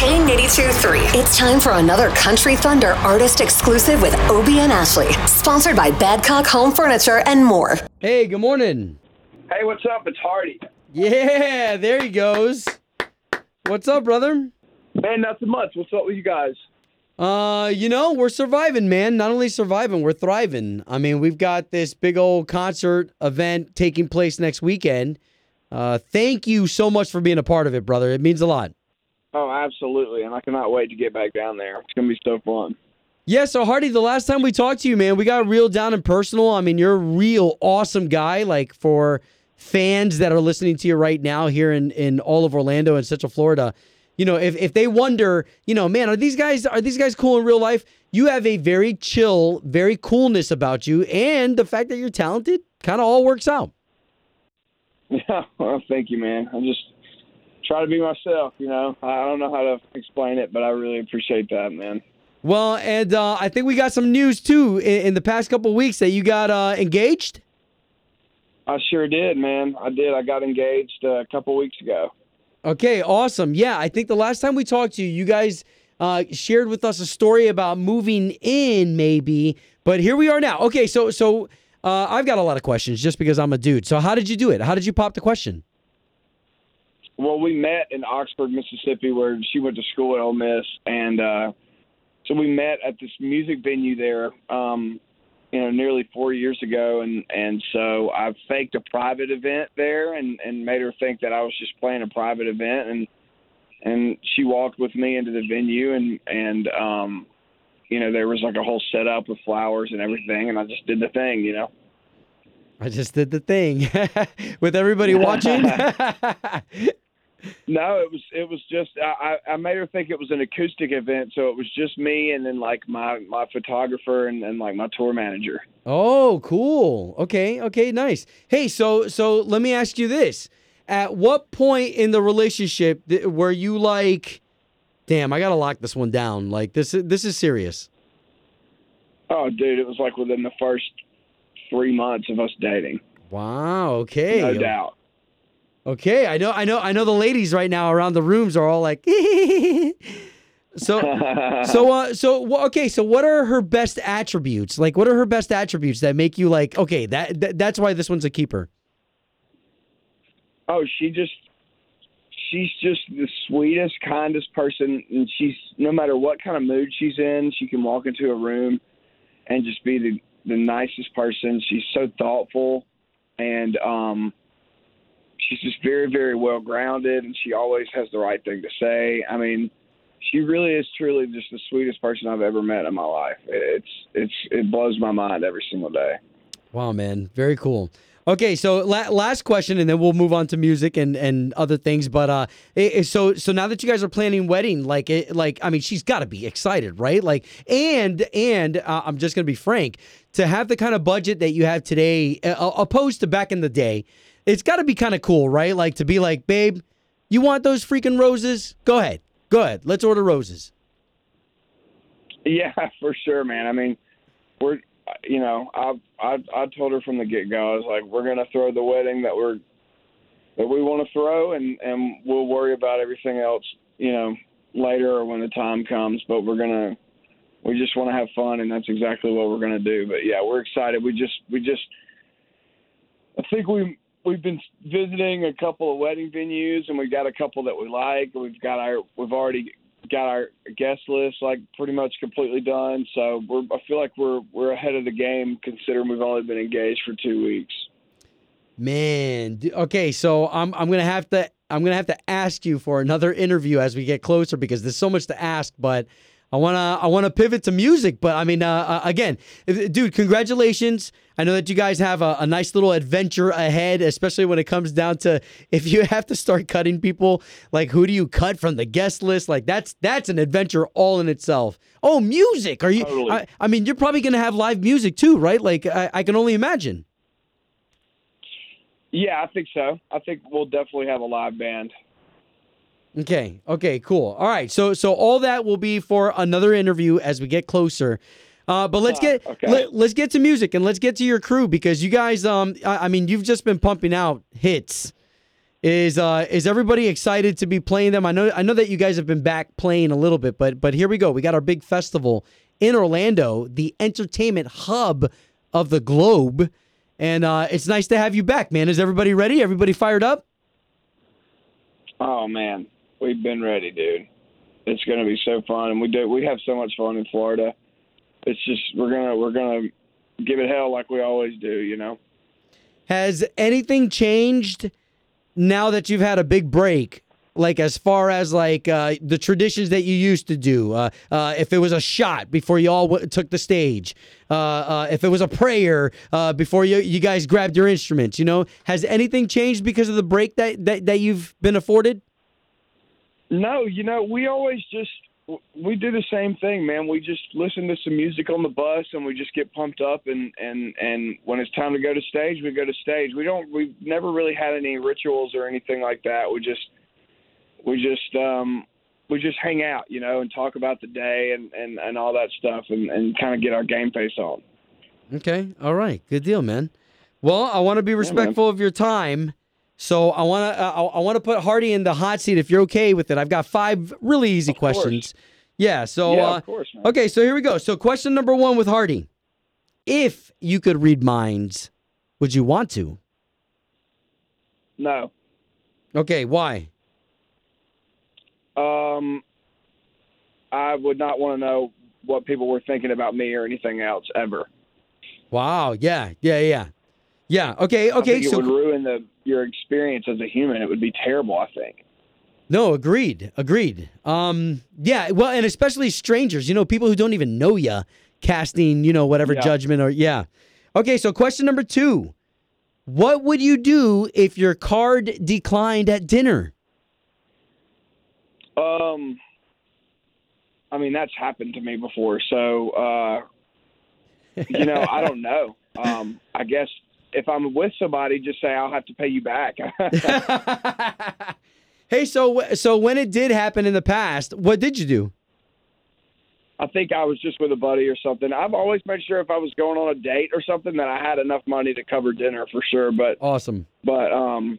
K82 3. It's time for another Country Thunder artist exclusive with Obie and Ashley. Sponsored by Badcock Home Furniture and more. Hey, good morning. Hey, what's up? It's Hardy. Yeah, there he goes. What's up, brother? Man, nothing much. What's up with you guys? Uh, you know, we're surviving, man. Not only surviving, we're thriving. I mean, we've got this big old concert event taking place next weekend. Uh, thank you so much for being a part of it, brother. It means a lot. Oh, absolutely. And I cannot wait to get back down there. It's going to be so fun. Yeah, so Hardy, the last time we talked to you, man, we got real down and personal. I mean, you're a real awesome guy. Like for fans that are listening to you right now here in, in all of Orlando and Central Florida, you know, if, if they wonder, you know, man, are these guys are these guys cool in real life? You have a very chill, very coolness about you, and the fact that you're talented kind of all works out. Yeah, well, thank you, man. I'm just try to be myself. You know, I don't know how to explain it, but I really appreciate that, man. Well, and uh, I think we got some news too in, in the past couple weeks that you got uh, engaged. I sure did, man. I did. I got engaged uh, a couple weeks ago. Okay, awesome. Yeah, I think the last time we talked to you, you guys uh, shared with us a story about moving in, maybe. But here we are now. Okay, so so uh, I've got a lot of questions just because I'm a dude. So how did you do it? How did you pop the question? Well, we met in Oxford, Mississippi, where she went to school at Ole Miss, and uh, so we met at this music venue there. Um, you know, nearly four years ago, and and so I faked a private event there, and and made her think that I was just playing a private event, and and she walked with me into the venue, and and um, you know, there was like a whole setup with flowers and everything, and I just did the thing, you know. I just did the thing with everybody watching. No, it was it was just I, I made her think it was an acoustic event, so it was just me and then like my my photographer and, and like my tour manager. oh, cool. Okay, okay, nice. Hey, so so let me ask you this: At what point in the relationship th- were you like, "Damn, I gotta lock this one down"? Like this is this is serious. Oh, dude, it was like within the first three months of us dating, Wow. Okay. no doubt. Okay, I know, I know, I know. The ladies right now around the rooms are all like, so, so, uh, so, okay. So, what are her best attributes? Like, what are her best attributes that make you like, okay, that, that that's why this one's a keeper. Oh, she just she's just the sweetest, kindest person, and she's no matter what kind of mood she's in, she can walk into a room and just be the the nicest person. She's so thoughtful, and um, she's just very, very well grounded, and she always has the right thing to say. I mean, she really is truly just the sweetest person I've ever met in my life. It's it's it blows my mind every single day. Wow, man, very cool. Okay, so la- last question, and then we'll move on to music and, and other things. But uh, it, it- so so now that you guys are planning wedding, like it, like I mean, she's got to be excited, right? Like, and and uh, I'm just gonna be frank, to have the kind of budget that you have today, uh, opposed to back in the day, it's got to be kind of cool, right? Like to be like, babe, you want those freaking roses? Go ahead, go ahead, let's order roses. Yeah, for sure, man. I mean, we're you know, I I I told her from the get go, I was like, we're gonna throw the wedding that we're that we want to throw, and and we'll worry about everything else, you know, later or when the time comes. But we're gonna we just want to have fun, and that's exactly what we're gonna do. But yeah, we're excited. We just we just I think we we've been visiting a couple of wedding venues, and we've got a couple that we like. We've got our we've already got our guest list like pretty much completely done. So we're I feel like we're we're ahead of the game considering we've only been engaged for two weeks. Man, okay, so I'm I'm gonna have to I'm gonna have to ask you for another interview as we get closer because there's so much to ask. But I wanna I wanna pivot to music. But I mean, uh, uh, again, if- dude, congratulations! I know that you guys have a, a nice little adventure ahead, especially when it comes down to if you have to start cutting people. Like, who do you cut from the guest list? Like, that's that's an adventure all in itself. Oh, music! Are you? Totally. I, I mean, you're probably gonna have live music too, right? Like, I, I can only imagine. Yeah, I think so. I think we'll definitely have a live band. Okay. Okay. Cool. All right. So so all that will be for another interview as we get closer. Uh, but let's get okay. let, let's get to music and let's get to your crew because you guys um I, I mean you've just been pumping out hits Is uh is everybody excited to be playing them? I know I know that you guys have been back playing a little bit, but but here we go. We got our big festival in Orlando, the entertainment hub of the globe, and uh, it's nice to have you back, man. Is everybody ready? Everybody fired up? Oh man, we've been ready, dude. It's gonna be so fun, and we do we have so much fun in Florida. It's just we're gonna we're gonna give it hell like we always do, you know. Has anything changed now that you've had a big break? Like as far as like uh, the traditions that you used to do, uh, uh, if it was a shot before you all w- took the stage, uh, uh, if it was a prayer uh, before you you guys grabbed your instruments, you know, has anything changed because of the break that that, that you've been afforded? No, you know, we always just we do the same thing, man. We just listen to some music on the bus and we just get pumped up and and and when it's time to go to stage, we go to stage. We don't we've never really had any rituals or anything like that. We just we just um we just hang out, you know, and talk about the day and and and all that stuff and and kind of get our game face on. Okay, all right, good deal, man. Well, I want to be respectful of your time. So I want to uh, I, I want to put Hardy in the hot seat if you're okay with it. I've got five really easy course. questions. Yeah. So Yeah, uh, of course, okay. So here we go. So question number one with Hardy: If you could read minds, would you want to? No. Okay. Why? Um I would not want to know what people were thinking about me or anything else ever. Wow. Yeah. Yeah. Yeah. Yeah. Okay. Okay. think it So would ruin the your experience as a human. It would be terrible, I think. No, agreed. Agreed. Um, yeah, well, and especially strangers, you know, people who don't even know you casting, you know, whatever Yeah. judgment or yeah. Okay, so question number 2. What would you do if your card declined at dinner? Um, I mean, that's happened to me before. So, uh, you know, I don't know. Um, I guess if I'm with somebody, just say I'll have to pay you back. hey, so so when it did happen in the past, what did you do? I think I was just with a buddy or something. I've always made sure if I was going on a date or something that I had enough money to cover dinner for sure. But Awesome. but um,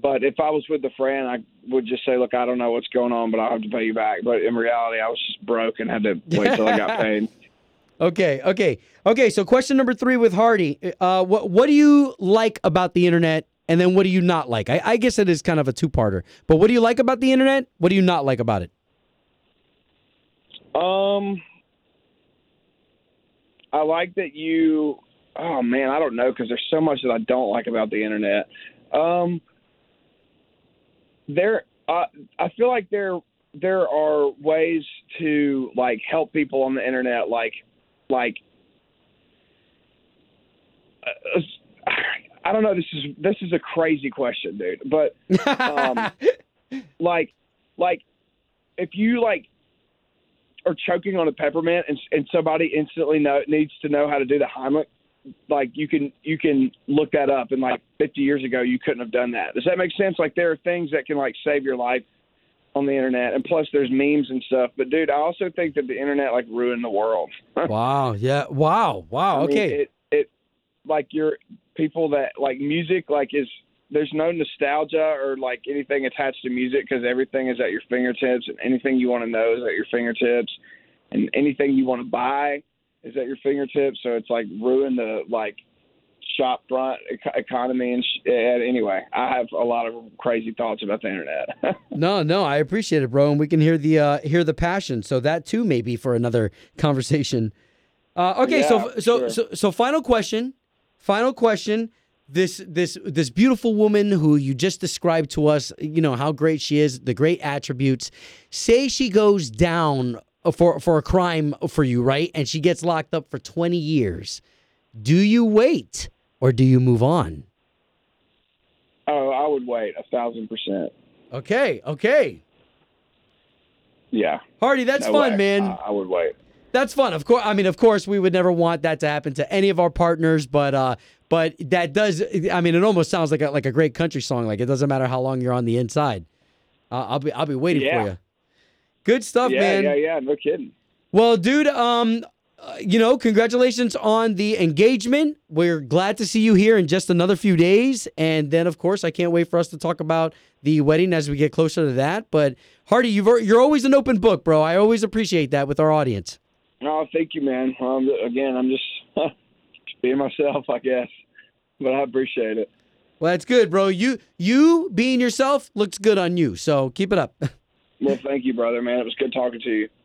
but if I was with a friend, I would just say, look, I don't know what's going on, but I'll have to pay you back. But in reality, I was just broke and had to wait till I got paid. Okay, okay, okay. So, question number three with Hardy. Uh, what what do you like about the internet, and then what do you not like? I, I guess it is kind of a two parter. But what do you like about the internet? What do you not like about it? Um, I like that you. Oh man, I don't know because there's so much that I don't like about the internet. Um, there, uh, I feel like there there are ways to like help people on the internet, like like. Uh, I don't know. This is this is a crazy question, dude. But Um, like like if you like are choking on a peppermint and, and somebody instantly know, needs to know how to do the Heimlich, like you can you can look that up and like 50 years ago you couldn't have done that. Does that make sense? Like there are things that can like save your life on the internet, and plus there's memes and stuff. But dude, I also think that the internet like ruined the world. wow. Yeah. Wow. Wow. I mean, Okay. it, it like your people that like music like is there's no nostalgia or like anything attached to music because everything is at your fingertips and anything you want to know is at your fingertips and anything you want to buy is at your fingertips. So it's like ruined the like shop front economy and sh- and anyway, I have a lot of crazy thoughts about the internet. No, no, I appreciate it, bro, and we can hear the uh, hear the passion. So that too may be for another conversation. Uh, okay, so so sure. so so final question, final question. This this this beautiful woman who you just described to us, you know how great she is, the great attributes. Say she goes down for for a crime for you, right? And she gets locked up for twenty years. Do you wait or do you move on? oh, I would wait a thousand percent. Okay, okay, Yeah, Hardy, that's no fun, way. man. I, I would wait. That's fun. Of course, I mean, of course, we would never want that to happen to any of our partners, but uh, but that does. I mean, it almost sounds like a like a great country song. Like it doesn't matter how long you're on the inside. Uh, I'll be I'll be waiting Yeah. for you. Good stuff, Yeah, man. yeah, yeah. No kidding. Well, dude, um, uh, you know, congratulations on the engagement. We're glad to see you here in just another few days. And then, of course, I can't wait for us to talk about the wedding as we get closer to that. But, Hardy, you've, you're always an open book, bro. I always appreciate that with our audience. No, thank you, man. Um, again, I'm just being myself, I guess. But I appreciate it. Well, that's good, bro. You you being yourself looks good on you. So keep it up. well, thank you, brother, man. It was good talking to you.